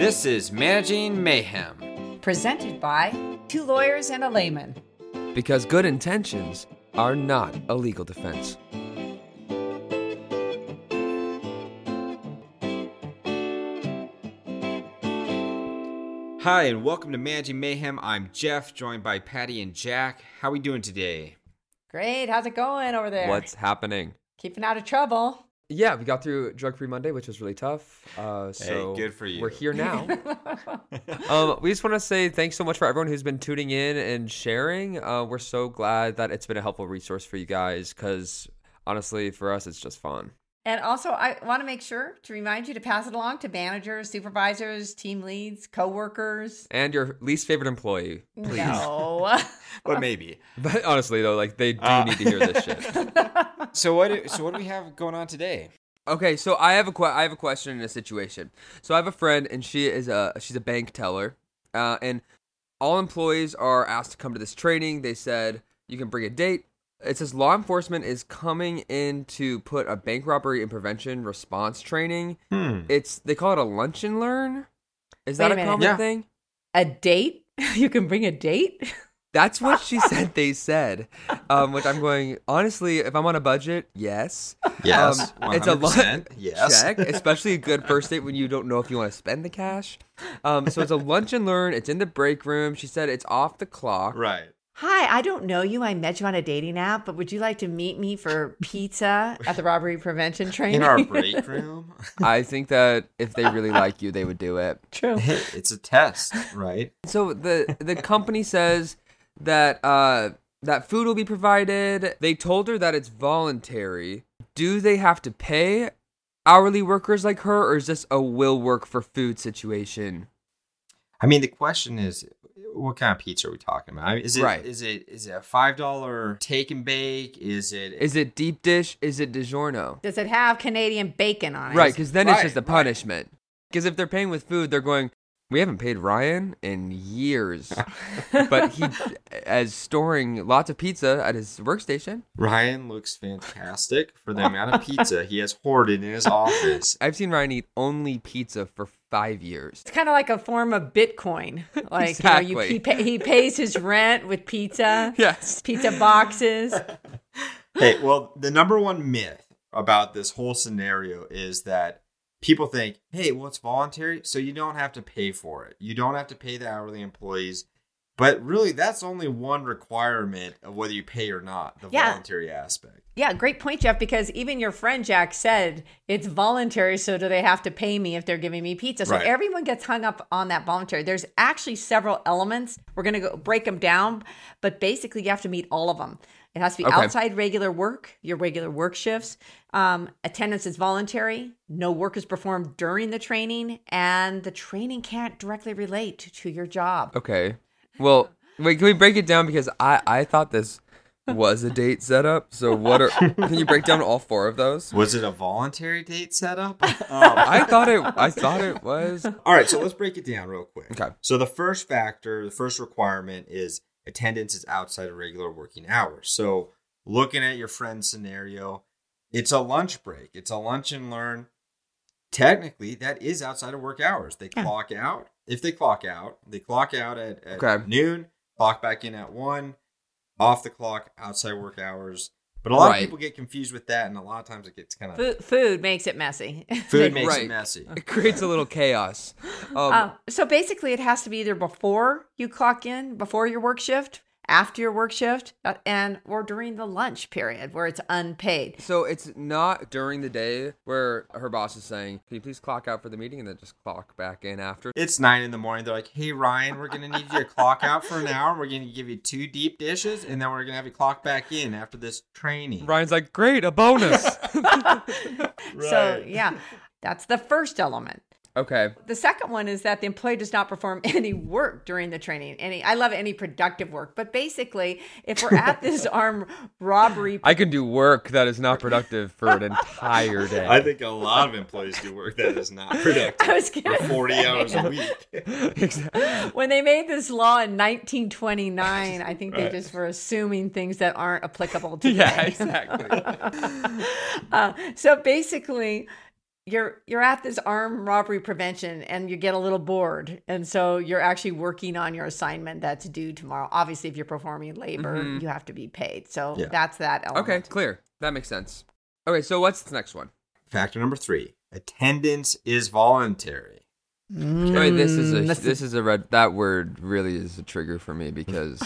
This is Managing Mayhem. Presented by two lawyers and a layman. Because good intentions are not a legal defense. Hi, and welcome to Managing Mayhem. I'm Jeff, joined by Patty and Jack. How are we doing today? Great. How's it going over there? What's happening? Keeping out of trouble. Yeah, we got through Drug Free Monday, which was really tough. Uh, so good for you. We're here now. um, we just want to say thanks so much for everyone who's been tuning in and sharing. Uh, we're so glad that it's been a helpful resource for you guys because honestly, for us, it's just fun. And also, I want to make sure to remind you to pass it along to managers, supervisors, team leads, coworkers. And your least favorite employee, please. No. But maybe. But honestly, though, like they do Uh. need to hear this shit. So what? do- So what do we have going on today? Okay, so I have a que- I have a question in a situation. So I have a friend, and she is a she's a bank teller, uh, and all employees are asked to come to this training. They said you can bring a date. It says law enforcement is coming in to put a bank robbery and prevention response training. Hmm. It's they call it a lunch and learn. Is Wait that a a, common Yeah. thing? a date? You can bring a date? That's what she said. They said, um, which I'm going. Honestly, if I'm on a budget, yes. Yes, Um, it's a lunch yes. Check, especially a good first date when you don't know if you want to spend the cash. Um, so it's a lunch and learn. It's in the break room. She said it's off the clock. Right. Hi, I don't know you. I met you on a dating app, but would you like to meet me for pizza at the robbery prevention training? In our break room. I think that if they really like you, they would do it. True. it's a test, right? So the the company says that uh, that food will be provided. They told her that it's voluntary. Do they have to pay hourly workers like her, or is this a will work for food situation? I mean, the question is, what kind of pizza are we talking about? I mean, is it Right. is it is it a five dollar take and bake? Is it Is it deep dish? Is it DiGiorno? Does it have Canadian bacon on it? Right, because then it's just a punishment. Because if they're paying with food, they're going. We haven't paid Ryan in years, but he, as storing lots of pizza at his workstation. Ryan looks fantastic for the amount of pizza he has hoarded in his office. I've seen Ryan eat only pizza for five years. It's kind of like a form of Bitcoin. Like Exactly. you know, you, he, pay, he pays his rent with pizza, Yes. pizza boxes. Hey, well, the number one myth about this whole scenario is that people think, hey, well, it's voluntary, so you don't have to pay for it. You don't have to pay the hourly employees. But really, that's only one requirement of whether you pay or not, the Yeah. voluntary aspect. Yeah, great point, Jeff. Because even your friend Jack said it's voluntary. So do they have to pay me if they're giving me pizza? So Right. everyone gets hung up on that voluntary. There's actually several elements. We're gonna go break them down, but basically you have to meet all of them. It has to be Okay. outside regular work, your regular work shifts. Um, attendance is voluntary. No work is performed during the training, and the training can't directly relate to your job. Okay. Well, wait. Can we break it down because I I thought this was a date setup. So what are? can you break down all four of those? Was it a voluntary date setup? um, I thought it. I thought it was. All right, so let's break it down real quick. Okay. So the first factor, the first requirement is attendance is outside of regular working hours. So looking at your friend's scenario, it's a lunch break. It's a lunch and learn. Technically, that is outside of work hours. They Yeah. clock out. If they clock out, they clock out at, at Okay. noon, clock back in at one, off the clock, outside work hours. But a lot Right. of people get confused with that, and a lot of times it gets kind of Food, food makes it messy. food makes Right. it messy. It creates a little chaos. Um, Uh, so basically, it has to be either before you clock in, before your work shift, after your work shift, uh, and or during the lunch period where it's unpaid. So it's not during the day where her boss is saying, "Can you please clock out for the meeting and then just clock back in after?" It's nine in the morning. They're like, "Hey Ryan, we're gonna need you to clock out for an hour. We're gonna give you two deep dishes, and then we're gonna have you clock back in after this training." Ryan's like, "Great, a bonus." So yeah, that's the first element. Okay. The second one is that the employee does not perform any work during the training. Any, I love any productive work, but basically, if we're at this armed robbery, I can do work that is not productive for an entire day. I think a lot of employees do work that is not productive I was for forty say. hours a week. exactly. when they made this law in 1929, I think they just were assuming things that aren't applicable today. Yeah, exactly. Uh, so basically, you're you're at this armed robbery prevention and you get a little bored and so you're actually working on your assignment that's due tomorrow obviously if you're performing labor Mhm. you have to be paid so Yeah. that's that element. Okay, clear. That makes sense. Okay, so what's the next one? Factor number three attendance is voluntary. Wait, this is a Mm, this is a red. That word really is a trigger for me because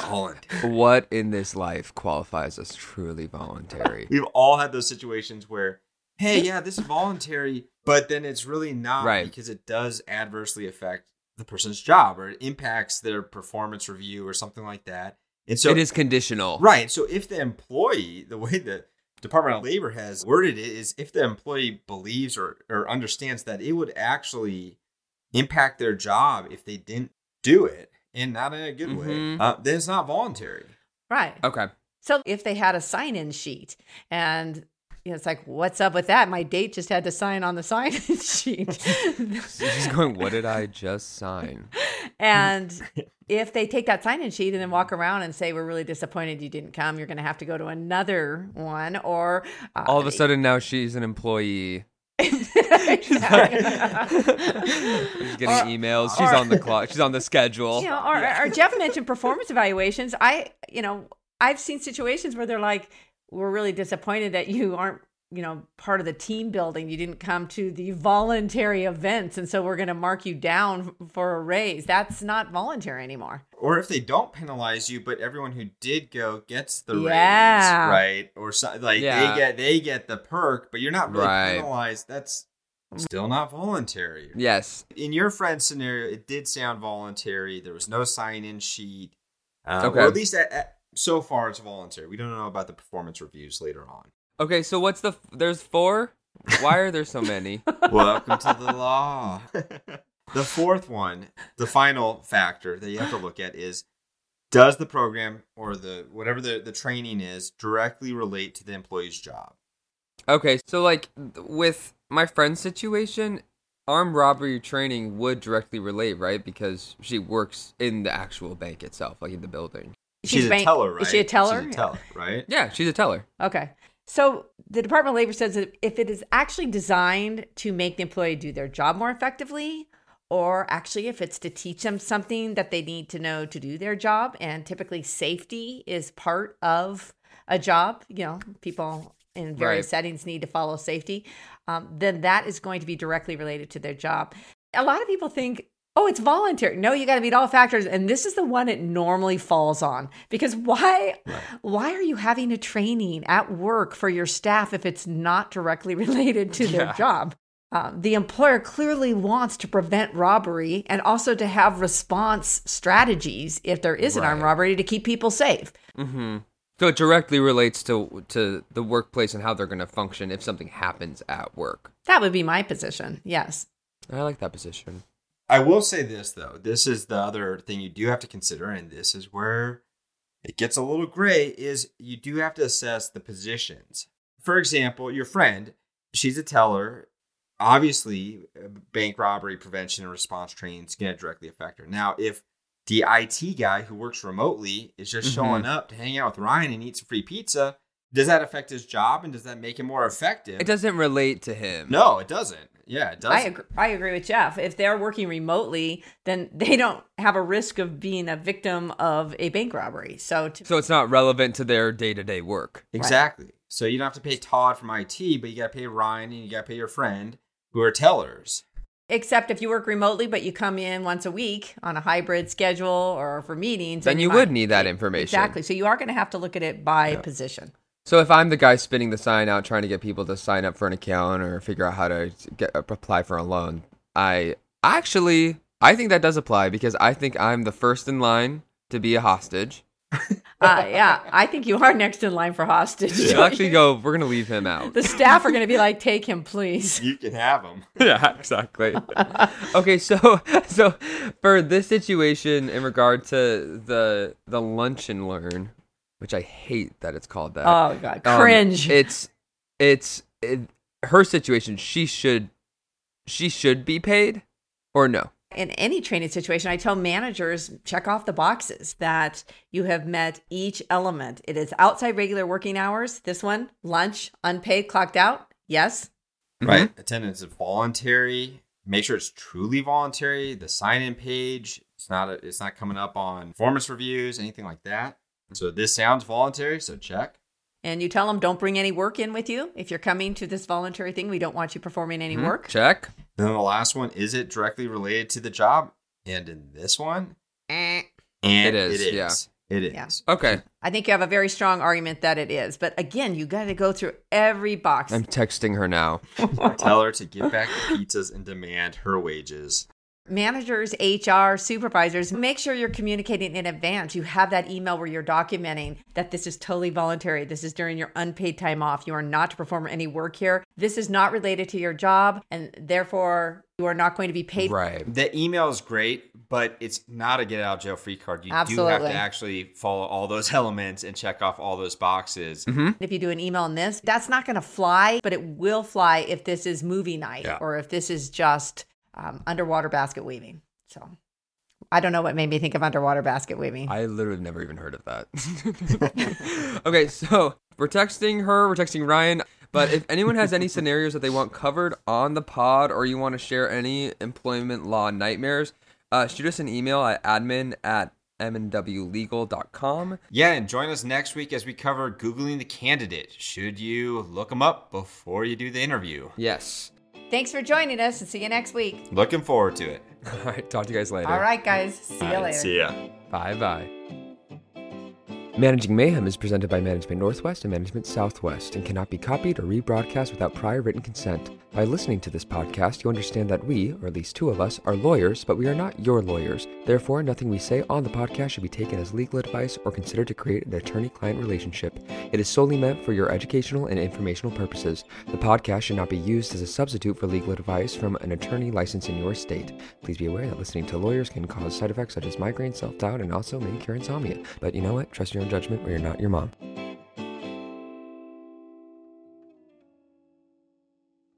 what in this life qualifies as truly voluntary? We've all had those situations where, hey, yeah, this is voluntary, but then it's really not Right. because it does adversely affect the person's job or it impacts their performance review or something like that. And so it is conditional. Right. So if the employee, the way the Department of Labor has worded it is if the employee believes or, or understands that it would actually impact their job if they didn't do it and not in a good way, Mhm. uh, then it's not voluntary. right Okay. so if they had a sign-in sheet and you know, it's like what's up with that my date just had to sign on the sign-in sheet She's going. What did I just sign? And if they take that sign in sheet and then walk around and say, We're really disappointed you didn't come, you're going to have to go to another one. Or uh, All of a sudden now she's an employee. She's getting emails. She's or- on the clock. She's on the schedule. you know, or, or Jeff mentioned performance evaluations. I, you know, I've seen situations where they're like, We're really disappointed that you aren't. You know, part of the team building, you didn't come to the voluntary events, and so we're going to mark you down for a raise. That's not voluntary anymore. Or if they don't penalize you, but everyone who did go gets the Yeah. raise, right? Or so, like Yeah. they get they get the perk, but you're not really Right. penalized. That's still not voluntary. Yes. in your friend's scenario, it did sound voluntary. There was no sign-in sheet. Uh, Okay. Or at least at, at- so far, it's voluntary. We don't know about the performance reviews later on. Okay, so what's the? There's four. Why are there so many? Welcome to the law. the fourth one, the final factor that you have to look at is does the program or the whatever the, the training is directly relate to the employee's job? Okay, so like with my friend's situation, armed robbery training would directly relate, right? Because she works in the actual bank itself, like in the building. She's, a bank- teller, right? Is she a teller? She's a teller, right? Yeah, she's a teller. Okay. So the Department of Labor says that if it is actually designed to make the employee do their job more effectively, or actually if it's to teach them something that they need to know to do their job, and typically safety is part of a job, you know, people in various Right. settings need to follow safety, um, then that is going to be directly related to their job. A lot of people think, oh, it's voluntary. No, you got to meet all factors, and this is the one it normally falls on because why? Why are you having a training at work for your staff if it's not directly related to their Yeah. job? Uh, the employer clearly wants to prevent robbery and also to have response strategies if there is an armed robbery to keep people safe. Mm-hmm. So it directly relates to to the workplace and how they're going to function if something happens at work. That would be my position. Yes. I like that position. I will say this though. This is the other thing you do have to consider, and this is where it gets a little gray. Is you do have to assess the positions. For example, your friend, she's a teller. Obviously, bank robbery prevention and response training is going to directly affect her. Now, if the IT guy who works remotely is just Mhm. showing up to hang out with Ryan and eat some free pizza, does that affect his job and does that make him more effective? It doesn't relate to him. No, it doesn't. Yeah, it doesn't. I agree, I agree with Jeff. If they're working remotely, then they don't have a risk of being a victim of a bank robbery. So, to, So it's not relevant to their day to day work. Exactly. So you don't have to pay Todd from IT, but you got to pay Ryan and you got to pay your friend who are tellers. except if you work remotely, but you come in once a week on a hybrid schedule or for meetings, Then you might- would need that information. Exactly. So you are going to have to look at it by position. So if I'm the guy spinning the sign out, trying to get people to sign up for an account or figure out how to get apply for a loan, I actually I think that does apply because I think I'm the first in line to be a hostage. Uh, yeah, I think you are next in line for hostage. They'll actually go, we're gonna leave him out. the staff are going to be like, take him, please. You can have him. yeah, exactly. okay, so so for this situation in regard to the the lunch and learn, which I hate that it's called that. Oh, God. Um, Cringe. it's it's it, her situation. She should she should be paid or no. in any training situation, I tell managers check off the boxes that you have met each element. It is outside regular working hours. This one, lunch, unpaid, clocked out. Yes. right? Attendance is voluntary. Make sure it's truly voluntary. The sign-in page, it's not a, it's not coming up on performance reviews, anything like that. So this sounds voluntary, so check. And you tell them don't bring any work in with you. If you're coming to this voluntary thing, we don't want you performing any work. Check. Then the last one, is it directly related to the job? And in this one, Eh. and It is, It yeah. It is. Yeah. Okay. I think you have a very strong argument that it is. But again, you got to go through every box. I'm texting her now. Tell her to give back the pizzas and demand her wages. Managers, HR, supervisors, make sure you're communicating in advance. You have that email where you're documenting that this is totally voluntary. This is during your unpaid time off. You are not to perform any work here. This is not related to your job, and therefore you are not going to be paid. Right. The email is great, but it's not a get out of jail free card. You do have to actually follow all those elements and check off all those boxes. Mm-hmm. If you do an email on this, that's not going to fly, but it will fly if this is movie night Yeah. or if this is just um, underwater basket weaving. So I don't know what made me think of underwater basket weaving. I literally never even heard of that. okay, so we're texting her, we're texting Ryan. But if anyone has any scenarios that they want covered on the pod or you want to share any employment law nightmares, uh, shoot us an email at admin at mnwlegal.com. Yeah, and join us next week as we cover Googling the candidate. Should you look them up before you do the interview? Yes. Thanks for joining us and see you next week. Looking forward to it. All right, talk to you guys later. All right, guys. See you All right, later. See ya. Bye bye. Managing Mayhem is presented by Management Northwest and Management Southwest and cannot be copied or rebroadcast without prior written consent. By listening to this podcast, you understand that we, or at least two of us, are lawyers, but we are not your lawyers. Therefore, nothing we say on the podcast should be taken as legal advice or considered to create an attorney client relationship. It is solely meant for your educational and informational purposes. The podcast should not be used as a substitute for legal advice from an attorney licensed in your state. Please be aware that listening to lawyers can cause side effects such as migraine, self doubt, and also may cure insomnia. But you know what? Trust your judgment where you're not your mom.